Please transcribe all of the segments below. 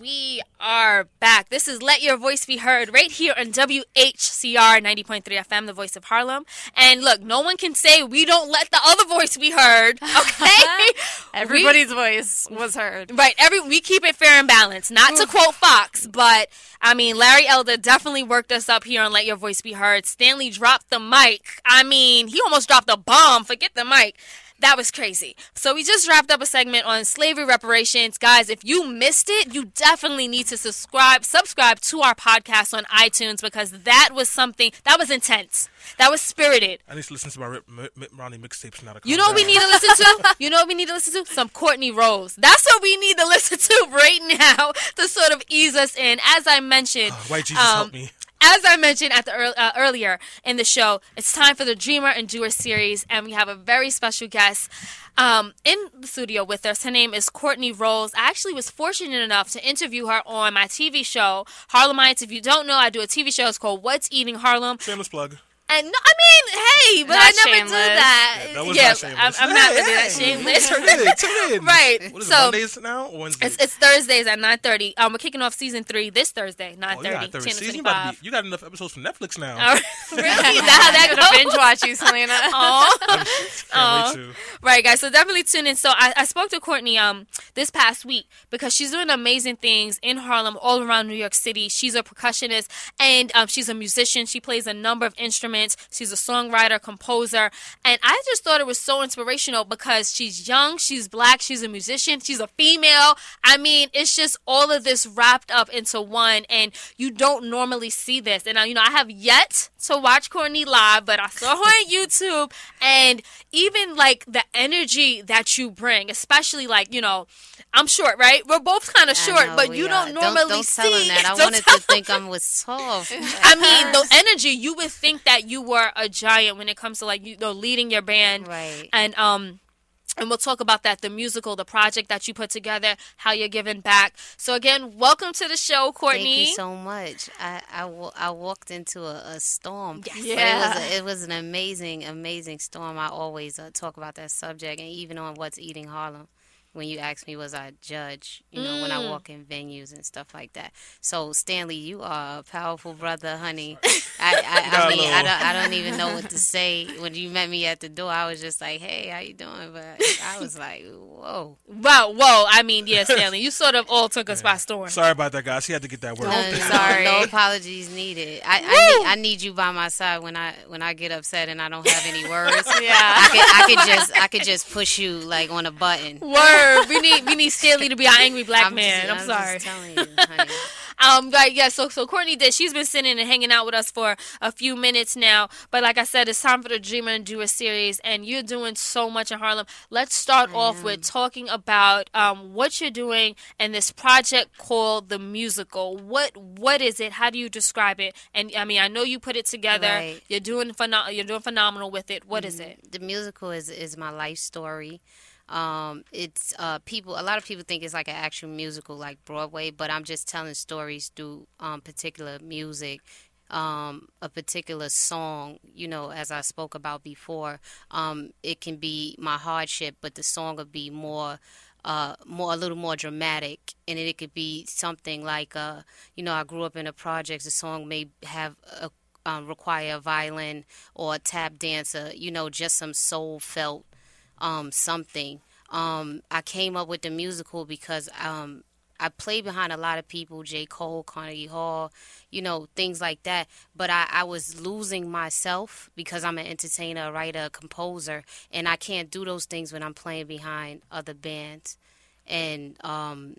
we are back. This is Let Your Voice Be Heard right here on WHCR 90.3 FM, the voice of Harlem. And look, no one can say we don't let the other voice be heard, okay? Everybody's we, voice was heard. Right. Every we keep it fair and balanced. Not to quote Fox, but I mean, Larry Elder definitely worked us up here on Let Your Voice Be Heard. Stanley dropped the mic. I mean, he almost dropped a bomb. Forget the mic. That was crazy. So we just wrapped up a segment on slavery reparations. Guys, if you missed it, you definitely need to subscribe subscribe to our podcast on iTunes because that was something that was intense. That was spirited. I need to listen to my Rip, Mitt Romney mixtapes now. you know what we need to listen to? You know what we need to listen to? Some Courtney Rose. That's what we need to listen to right now to sort of ease us in. As I mentioned, oh, white Jesus um, help me as I mentioned at the uh, earlier in the show, it's time for the Dreamer and Doer series, and we have a very special guest um, in the studio with us. Her name is Courtney Rose. I actually was fortunate enough to interview her on my TV show, Harlemites. If you don't know, I do a TV show. It's called What's Eating Harlem. Shameless plug. And no, I mean, hey, but not I never shameless. do that. Yeah, that was yeah not shameless. I'm, I'm not gonna do that. Shameless. Tune in. Tune in. right. What is so, it, Mondays now or Wednesdays? It's, it's Thursdays at 9.30. Um, we're kicking off season three this Thursday, 9.30, oh, yeah, 10 season, you, got you got enough episodes from Netflix now. Uh, really? that how that binge watch you, Selena. Oh. Right, guys. So definitely tune in. So I, I spoke to Courtney um this past week because she's doing amazing things in Harlem, all around New York City. She's a percussionist and um, she's a musician. She plays a number of instruments. She's a songwriter, composer, and I just thought it was so inspirational because she's young, she's black, she's a musician, she's a female. I mean, it's just all of this wrapped up into one, and you don't normally see this. And uh, you know, I have yet to watch Courtney live, but I saw her on YouTube, and even like the energy that you bring, especially like you know, I'm short, right? We're both kind of short, know, but you don't normally don't, don't see. Tell him that. I wanted to think I'm was soft. I mean, the energy you would think that you were a giant when it comes to like you know leading your band, right? And um and we'll talk about that the musical the project that you put together how you're giving back so again welcome to the show courtney thank you so much i i, I walked into a, a storm yes. yeah it was, a, it was an amazing amazing storm i always uh, talk about that subject and even on what's eating harlem when you ask me was I judge, you know, mm. when I mm. walk in venues and stuff like that. So Stanley, you are a powerful brother, honey. I, I, I mean, I don't, I don't even know what to say. When you met me at the door, I was just like, "Hey, how you doing?" But I was like, "Whoa, wow, whoa!" I mean, yeah, Stanley, you sort of all took us yeah. by storm. Sorry about that, guys. He had to get that word. No, sorry, no apologies needed. I, I need, I need you by my side when I when I get upset and I don't have any words. yeah, I could, I could just I could just push you like on a button. Word we need we need Stanley to be our angry black I'm man. Just, I'm, I'm sorry. Telling you, honey. Um, but yeah, so so Courtney did. She's been sitting and hanging out with us for a few minutes now. But like I said, it's time for the Dreamer and Doer series, and you're doing so much in Harlem. Let's start I off am. with talking about um, what you're doing and this project called the musical. What what is it? How do you describe it? And I mean, I know you put it together. Right. You're doing phenom- You're doing phenomenal with it. What mm-hmm. is it? The musical is is my life story. Um, it's uh, people. A lot of people think it's like an actual musical, like Broadway, but I'm just telling stories through um, particular music, um, a particular song. You know, as I spoke about before, um, it can be my hardship, but the song would be more. Uh, more a little more dramatic, and it could be something like, uh, you know, I grew up in a project. The song may have a um, require a violin or a tap dancer, you know, just some soul felt um, something. Um, I came up with the musical because um, I play behind a lot of people, J. Cole, Carnegie Hall, you know, things like that. But I, I was losing myself because I'm an entertainer, a writer, a composer, and I can't do those things when I'm playing behind other bands. And um,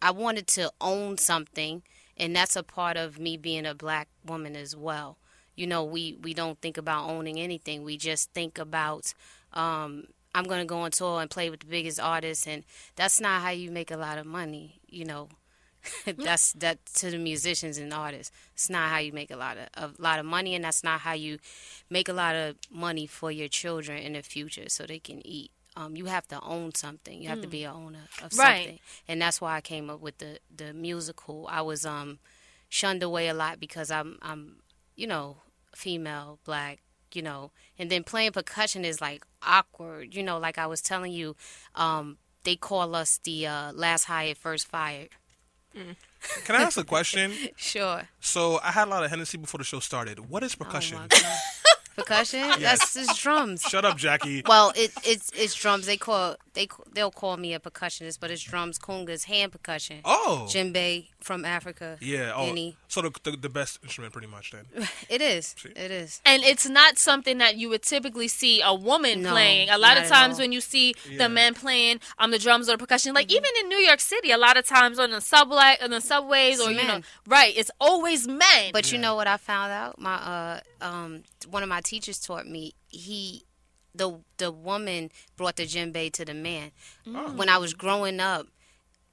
I wanted to own something, and that's a part of me being a black woman as well. You know, we, we don't think about owning anything. We just think about um, I'm going to go on tour and play with the biggest artists, and that's not how you make a lot of money. You know, that's that to the musicians and artists. It's not how you make a lot of a lot of money, and that's not how you make a lot of money for your children in the future, so they can eat. Um, you have to own something. You have mm. to be an owner of something, right. and that's why I came up with the the musical. I was um shunned away a lot because I'm I'm you know female, black, you know, and then playing percussion is like awkward, you know, like I was telling you, um, they call us the uh, last hired, first fired. Can I ask a question? Sure. So I had a lot of Hennessy before the show started. What is percussion? Oh my God. Percussion? That's just drums. Shut up, Jackie. Well, it, it's it's drums. They call they they'll call me a percussionist, but it's drums, congas, hand percussion. Oh. Djembe from Africa. Yeah. Oh. Guinea. So the, the the best instrument, pretty much. Then. It is. It is. And it's not something that you would typically see a woman No, playing. A lot of times all. when you see Yeah. the men playing um the drums or the percussion, like Mm-hmm. even in New York City, a lot of times on the subway on the subways or It's you know men. right, it's always men. But you know what I found out? My uh um one of my teachers taught me he the the woman brought the djembe to the man. Mm. When I was growing up,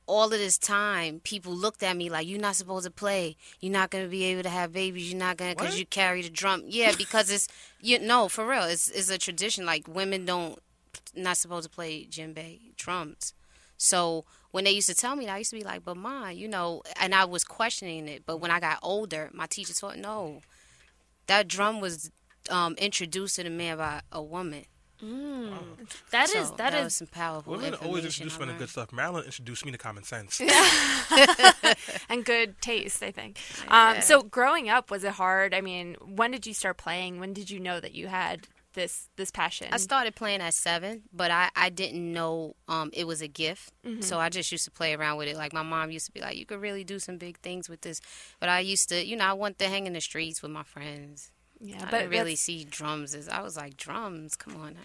all of this time people looked at me like you're not supposed to play. You're not going to be able to have babies. You're not going to cuz you carry the drum. Yeah, because it's you know for real. It's it's a tradition like women don't not supposed to play djembe drums. So when they used to tell me that, I used to be like, but ma, you know, and I was questioning it. But when I got older, my teacher taught, no, that drum was um, introduced to the man by a woman. that so is that was some powerful Women always introduce me to good stuff. Marilyn introduced me to common sense. and good taste, I think. Um, so growing up, was it hard? I mean, when did you start playing? When did you know that you had this this passion? I started playing at seven, but I, I didn't know um, it was a gift. So I just used to play around with it. Like my mom used to be like, you could really do some big things with this. But I used to, you know, I wanted to hang in the streets with my friends. Yeah, I but didn't really see drums as I was like, drums, come on now.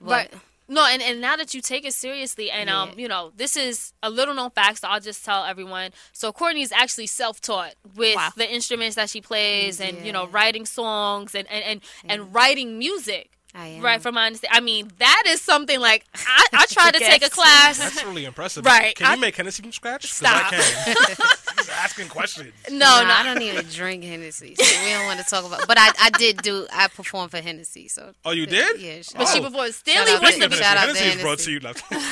Right. But No, and, and now that you take it seriously, and um, you know, this is a little known fact, so I'll just tell everyone. So Courtney is actually self taught with Wow. the instruments that she plays, and you know, writing songs and and and, and writing music. I am. Right, from my understanding. I mean, that is something like I, I tried to take a class. That's really impressive. Right. Can I- you make Hennessy from scratch? Stop. I can. Just asking questions. No, No, no, I don't even drink Hennessy, so we don't want to talk about. But I, I did do. I performed for Hennessy, so. Oh, you did? Yeah. Shout But she Oh. before Shout Stanley out was to- the Speaking of Shout out Hennessy, to Hennessy brought to you.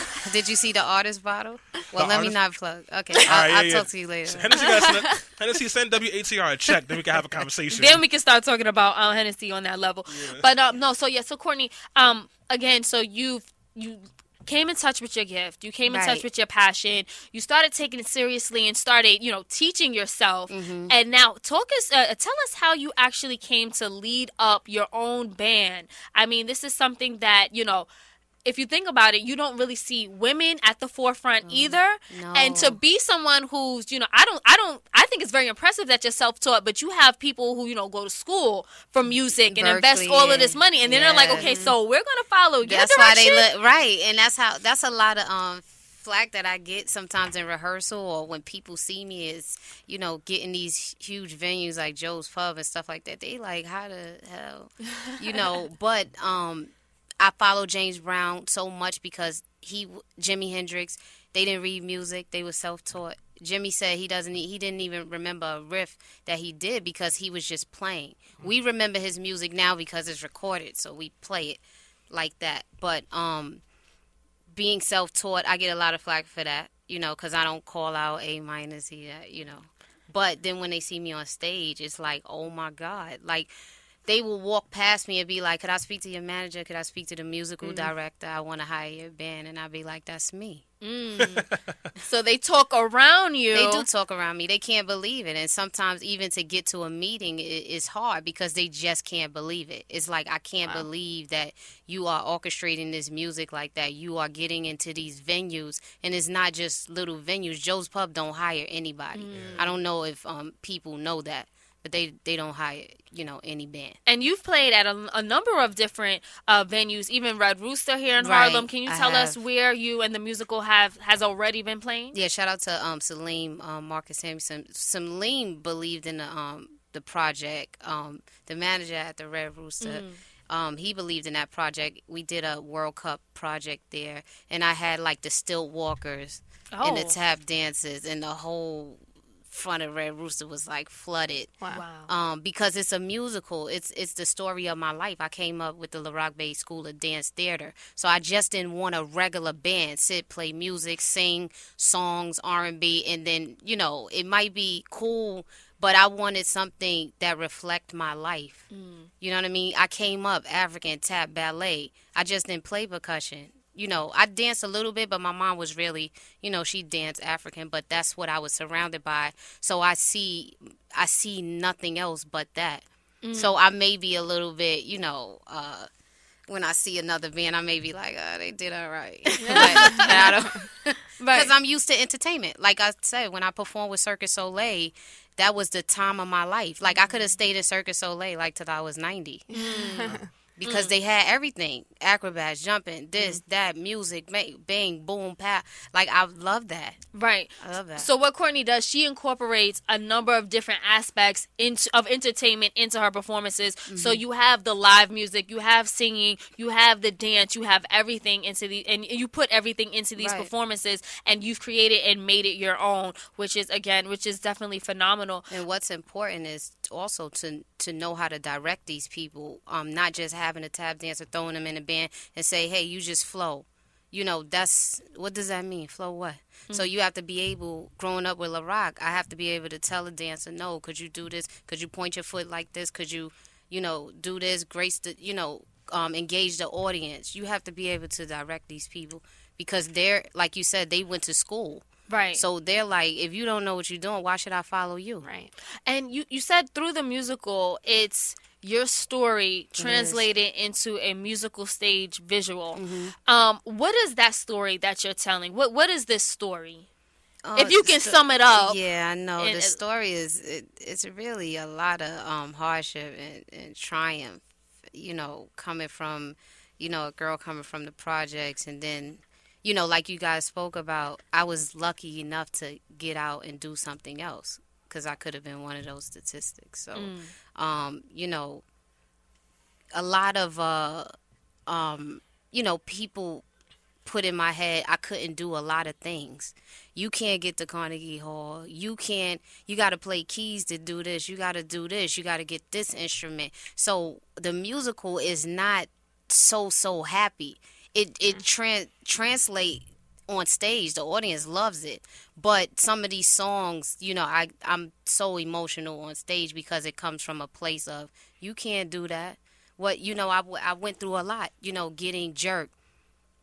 Did you see the artist bottle? Well, The let me not plug. Okay, I'll, right, yeah, I'll yeah. talk to you later. Hennessy, guys, send, Hennessy, send WATR a check, then we can have a conversation. then we can start talking about um, Hennessy on that level. But um, no, so yeah, so Courtney, um, again, so you've you came in touch with your gift, you came in touch with your passion, you started taking it seriously and started, you know, teaching yourself. Mm-hmm. And now, talk us, uh, tell us how you actually came to lead up your own band. I mean, this is something that you know. If you think about it, you don't really see women at the forefront either. And to be someone who's, you know, I don't, I don't, I think it's very impressive that you're self-taught, but you have people who, you know, go to school for music and invest all of this money, and then they're like, okay, so we're gonna follow your That's why they look right, and that's how. That's a lot of um flack that I get sometimes in rehearsal or when people see me is you know getting these huge venues like Joe's Pub and stuff like that. They like how the hell, you know. But um, I follow James Brown so much because he Jimi Hendrix. They didn't read music; they were self taught. Jimmy said he doesn't. He didn't even remember a riff that he did because he was just playing. We remember his music now because it's recorded, so we play it like that. But um, being self-taught, I get a lot of flack for that, you know, because I don't call out A minus here, you know. But then when they see me on stage, it's like, oh my god, like they will walk past me and be like, "Could I speak to your manager? Could I speak to the musical mm. director? I want to hire your band." And I'll be like, "That's me." Mm. so they talk around you. They do talk around me. They can't believe it, and sometimes even to get to a meeting is hard because they just can't believe it. It's like I can't believe that you are orchestrating this music like that. You are getting into these venues, and it's not just little venues. Joe's Pub don't hire anybody. Mm. I don't know if um, people know that, but they they don't hire you know any band. and you've played at a, a number of different uh, venues, even Red Rooster here in Right, Harlem. Can you tell us where you and the musical have has already been playing? Yeah, shout out to um Salim, um, Marcus Samuelsson. Salim believed in the um the project. Um, the manager at the Red Rooster. Um, he believed in that project. We did a World Cup project there, and I had like the stilt walkers and the Oh. tap dances, and the whole front of Red Rooster was like flooded. Wow. Um, because it's a musical. It's it's the story of my life. I came up with the LaRocque Bey School of Dance Theater, so I just didn't want a regular band sit, play music, sing songs, R and B, and then you know it might be cool, but I wanted something that reflect my life. You know what I mean? I came up African tap ballet. I just didn't play percussion. You know, I danced a little bit, but my mom was really, you know, she danced African, but that's what I was surrounded by. So I see, I see nothing else but that. Mm. So I may be a little bit, you know, uh, when I see another band, I may be like, oh, they did all right. Because I'm used to entertainment. Like I said, when I performed with Circus Soleil, that was the time of my life. Like I could have stayed at Circus Soleil like till I was 90. Mm because mm. they had everything acrobats jumping this mm. that music bang boom pow like i love that right i love that so what courtney does she incorporates a number of different aspects into, of entertainment into her performances mm-hmm. so you have the live music you have singing you have the dance you have everything into the and you put everything into these right. performances and you've created and made it your own which is again which is definitely phenomenal and what's important is also to to know how to direct these people um not just have having a tap dancer, throwing them in a band, and say, hey, you just flow. You know, that's what does that mean? Flow what? Mm-hmm. So you have to be able, growing up with LaRocque, I have to be able to tell a dancer, no, could you do this? Could you point your foot like this? Could you, you know, do this? Grace the, you know, um, engage the audience. You have to be able to direct these people because they're, like you said, they went to school. Right. So they're like, if you don't know what you're doing, why should I follow you? Right. And you, you said through the musical, it's your story translated into a musical stage visual. Mm-hmm. Um, what is that story that you're telling? What What is this story? Oh, if you can sum it up. Yeah, I know. The story is it, it's really a lot of um, hardship and, and triumph. You know, coming from you know a girl coming from the projects, and then you know, like you guys spoke about, I was lucky enough to get out and do something else because I could have been one of those statistics. So, mm. um, you know, a lot of, uh, um, you know, people put in my head I couldn't do a lot of things. You can't get to Carnegie Hall. You can't. You got to play keys to do this. You got to do this. You got to get this instrument. So the musical is not so so happy. It it tra- translate on stage. The audience loves it. But some of these songs, you know, I I'm so emotional on stage because it comes from a place of you can't do that. What you know, I, I went through a lot. You know, getting jerked.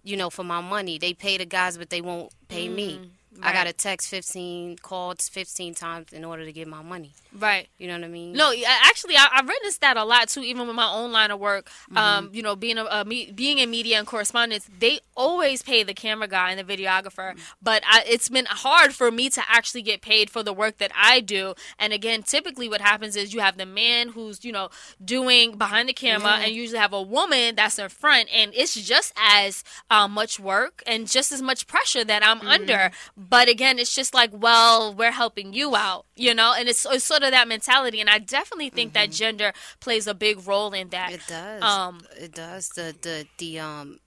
You know, for my money, they pay the guys, but they won't pay mm. me. Right. I got a text 15, called 15 times in order to get my money. Right. You know what I mean? No, actually, I, have witnessed that a lot too, even with my own line of work. Mm-hmm. Um, you know, being a, a me, being in media and correspondence, they always pay the camera guy and the videographer, mm-hmm. but I, it's been hard for me to actually get paid for the work that I do. And again, typically, what happens is you have the man who's you know doing behind the camera, mm-hmm. and usually have a woman that's in front, and it's just as uh, much work and just as much pressure that I'm mm-hmm. under but again, it's just like, well, we're helping you out, you know, and it's, it's sort of that mentality. And I definitely think mm-hmm. that gender plays a big role in that. It does. Um, it does. The the the um,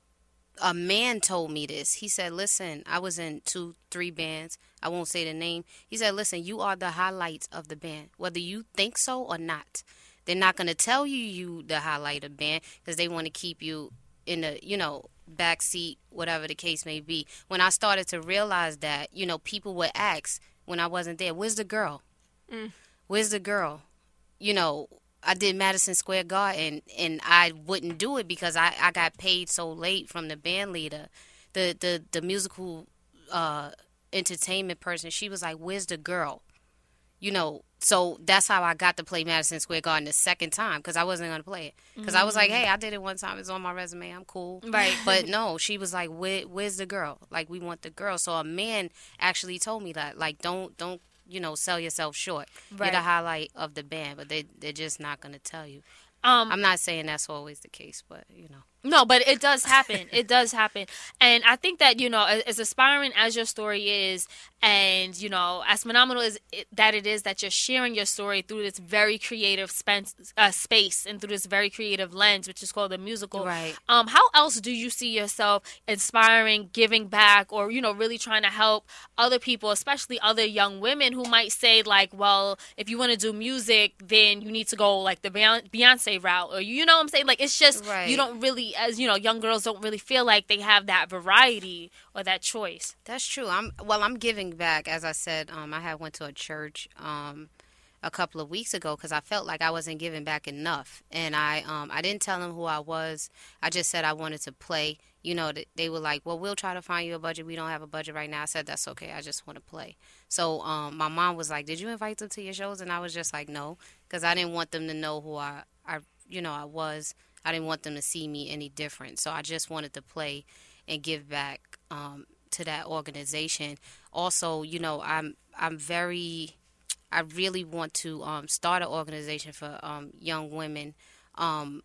a man told me this. He said, "Listen, I was in two, three bands. I won't say the name." He said, "Listen, you are the highlights of the band, whether you think so or not. They're not going to tell you you the highlight of band because they want to keep you in the, you know, backseat, whatever the case may be. When I started to realize that, you know, people would ask when I wasn't there, "Where's the girl? Mm. Where's the girl?" You know, I did Madison Square Garden, and I wouldn't do it because I, I got paid so late from the band leader, the the the musical uh, entertainment person. She was like, "Where's the girl?" You know, so that's how I got to play Madison Square Garden the second time because I wasn't gonna play it because mm-hmm. I was like, mm-hmm. hey, I did it one time. It's on my resume. I'm cool. Right. But no, she was like, Where, where's the girl? Like we want the girl. So a man actually told me that, like, don't don't you know sell yourself short. Right. You're the highlight of the band, but they they're just not gonna tell you. Um, I'm not saying that's always the case, but you know. No, but it does happen. it does happen. And I think that, you know, as, as aspiring as your story is, and, you know, as phenomenal as it, that it is that you're sharing your story through this very creative uh, space and through this very creative lens, which is called the musical. Right. Um, how else do you see yourself inspiring, giving back, or, you know, really trying to help other people, especially other young women who might say, like, well, if you want to do music, then you need to go, like, the Beyonce route, or, you know what I'm saying? Like, it's just, right. you don't really as you know, young girls don't really feel like they have that variety or that choice. That's true. I'm well. I'm giving back, as I said. Um, I had went to a church. Um, a couple of weeks ago because I felt like I wasn't giving back enough, and I um I didn't tell them who I was. I just said I wanted to play. You know, they were like, "Well, we'll try to find you a budget. We don't have a budget right now." I said, "That's okay. I just want to play." So um, my mom was like, "Did you invite them to your shows?" And I was just like, "No," because I didn't want them to know who I, I, you know, I was. I didn't want them to see me any different. So I just wanted to play and give back um, to that organization. Also, you know, I'm I'm very I really want to um, start an organization for um, young women, um,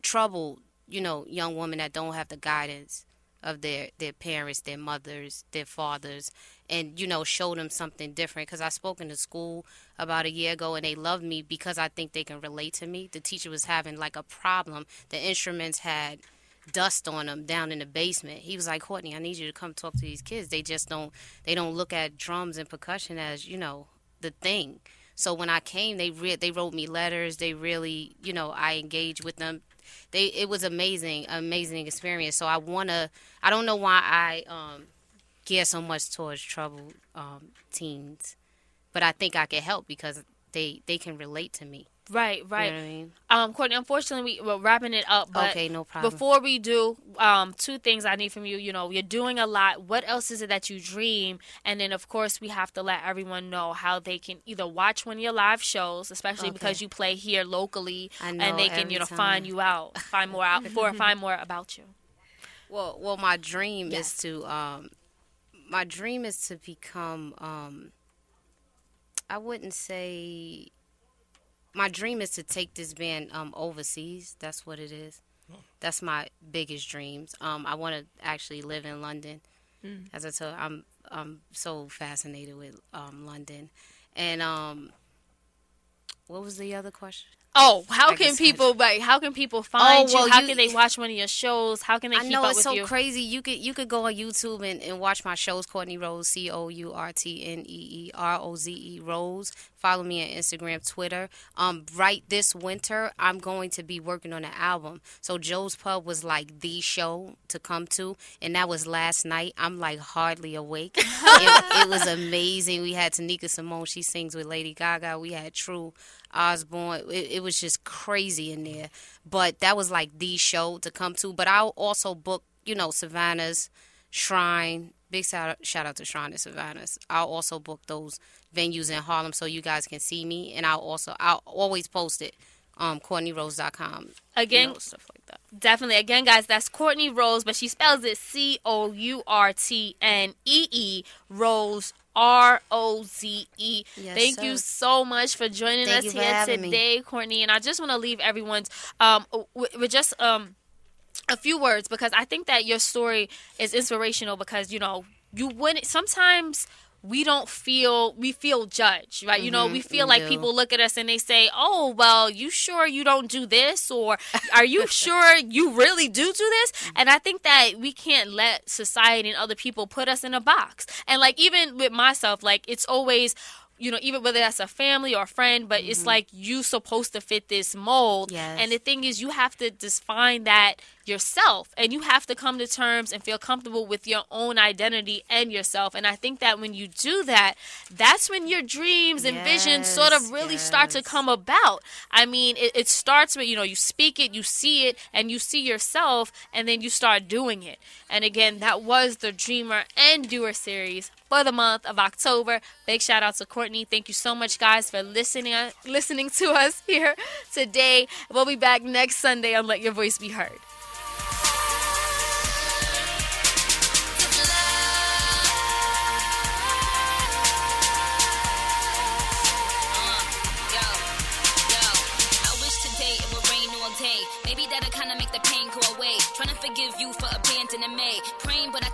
troubled, you know, young women that don't have the guidance of their their parents, their mothers, their fathers, and you know, show them something different. Because I spoke in the school about a year ago, and they loved me because I think they can relate to me. The teacher was having like a problem. The instruments had dust on them down in the basement. He was like, Courtney, I need you to come talk to these kids. They just don't they don't look at drums and percussion as you know the thing. So when I came, they re- they wrote me letters. They really, you know, I engaged with them. They it was amazing, amazing experience. So I wanna. I don't know why I um, gear so much towards troubled um, teens, but I think I can help because they they can relate to me. Right, right. You know I mean? Um, Courtney, unfortunately, we, are wrapping it up. But okay, no problem. Before we do, um, two things I need from you. You know, you're doing a lot. What else is it that you dream? And then, of course, we have to let everyone know how they can either watch one of your live shows, especially okay. because you play here locally, and they can, you know, time. find you out, find more out, for find more about you. Well, well, my dream yes. is to, um, my dream is to become, um, I wouldn't say my dream is to take this band um, overseas. That's what it is. Oh. That's my biggest dreams. Um, I want to actually live in London. Mm. As I told, I'm I'm so fascinated with um, London, and um, what was the other question? Oh, how I can people like? How can people find oh, well, you? How you, can they watch one of your shows? How can they keep I know up it's with so you? crazy. You could you could go on YouTube and, and watch my shows. Courtney Rose, C O U R T N E E R O Z E Rose. Follow me on Instagram, Twitter. Um, right this winter, I'm going to be working on an album. So Joe's Pub was like the show to come to, and that was last night. I'm like hardly awake. it, it was amazing. We had Tanika Simone. She sings with Lady Gaga. We had True Osborne. It, it, was just crazy in there. But that was like the show to come to. But I'll also book, you know, Savannah's Shrine. Big shout, shout out to Shrine and Savannah's. I'll also book those venues in Harlem so you guys can see me. And I'll also, I'll always post it um CourtneyRose.com. Again, you know, stuff like that. Definitely. Again, guys, that's Courtney Rose, but she spells it C O U R T N E E Rose R O Z E. Thank sir. you so much for joining Thank us here today, me. Courtney. And I just want to leave everyone's um with just um a few words because I think that your story is inspirational because you know you wouldn't sometimes we don't feel we feel judged right mm-hmm, you know we mm-hmm. feel we like do. people look at us and they say oh well you sure you don't do this or are you sure you really do do this and i think that we can't let society and other people put us in a box and like even with myself like it's always you know, even whether that's a family or a friend, but mm-hmm. it's like you supposed to fit this mold. Yes. And the thing is, you have to just find that yourself and you have to come to terms and feel comfortable with your own identity and yourself. And i think that when you do that that's when your dreams and yes, visions sort of really yes. start to come about. I mean it, it starts with you know you speak it you see it and you see yourself and then you start doing it. And again that was the dreamer and doer series for the month of october. Big shout out to courtney. Thank you so much guys for listening uh, listening to us here today. We'll be back next sunday on let your voice be heard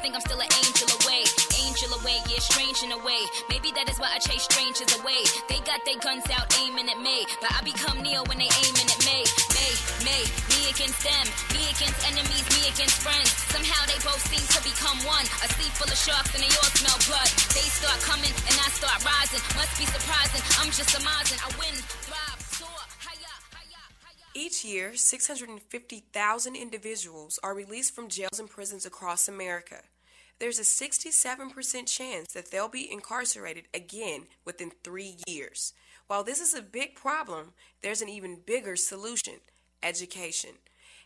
think I'm still an angel away. Angel away, yeah, strange in a way. Maybe that is why I chase strangers away. They got their guns out aiming at me, but I become Neo when they aiming at me. Me, me, me against them, me against enemies, me against friends. Somehow they both seem to become one. A sea full of sharks and they all smell blood. They start coming and I start rising. Must be surprising. I'm just amazing. I win. Each year, 650,000 individuals are released from jails and prisons across America. there's a 67% chance that they'll be incarcerated again within three years. While this is a big problem, there's an even bigger solution education.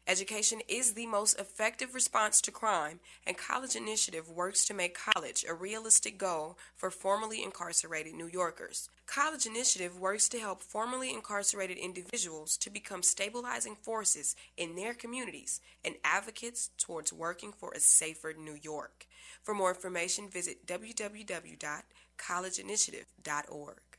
Education is the most effective response to crime, and College Initiative works to make college a realistic goal for formerly incarcerated New Yorkers. College Initiative works to help formerly incarcerated individuals to become stabilizing forces in their communities and advocates towards working for a safer New York. For more information, visit www.collegeinitiative.org.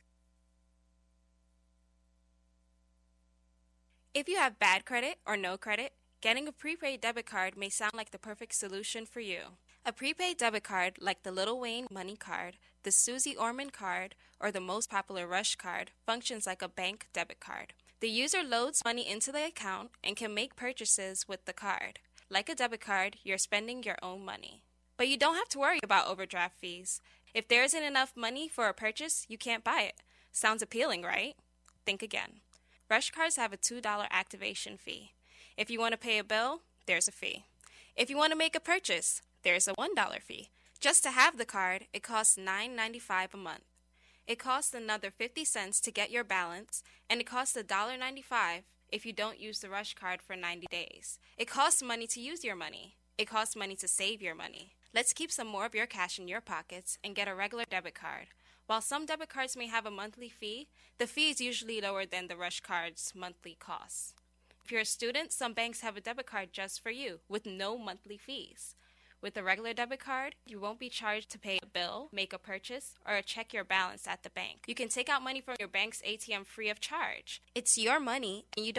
If you have bad credit or no credit, getting a prepaid debit card may sound like the perfect solution for you. A prepaid debit card like the Little Wayne Money Card, the Suze Orman card, or the most popular Rush card functions like a bank debit card. The user loads money into the account and can make purchases with the card. Like a debit card, you're spending your own money. But you don't have to worry about overdraft fees. If there isn't enough money for a purchase, you can't buy it. Sounds appealing, right? Think again. Rush cards have a $2 activation fee. If you want to pay a bill, there's a fee. If you want to make a purchase, there's a $1 fee. Just to have the card, it costs $9.95 a month. It costs another 50 cents to get your balance, and it costs $1.95 if you don't use the Rush card for 90 days. It costs money to use your money. It costs money to save your money. Let's keep some more of your cash in your pockets and get a regular debit card. While some debit cards may have a monthly fee, the fee is usually lower than the Rush card's monthly costs. If you're a student, some banks have a debit card just for you with no monthly fees. With a regular debit card, you won't be charged to pay a bill, make a purchase, or check your balance at the bank. You can take out money from your bank's ATM free of charge. It's your money and you don't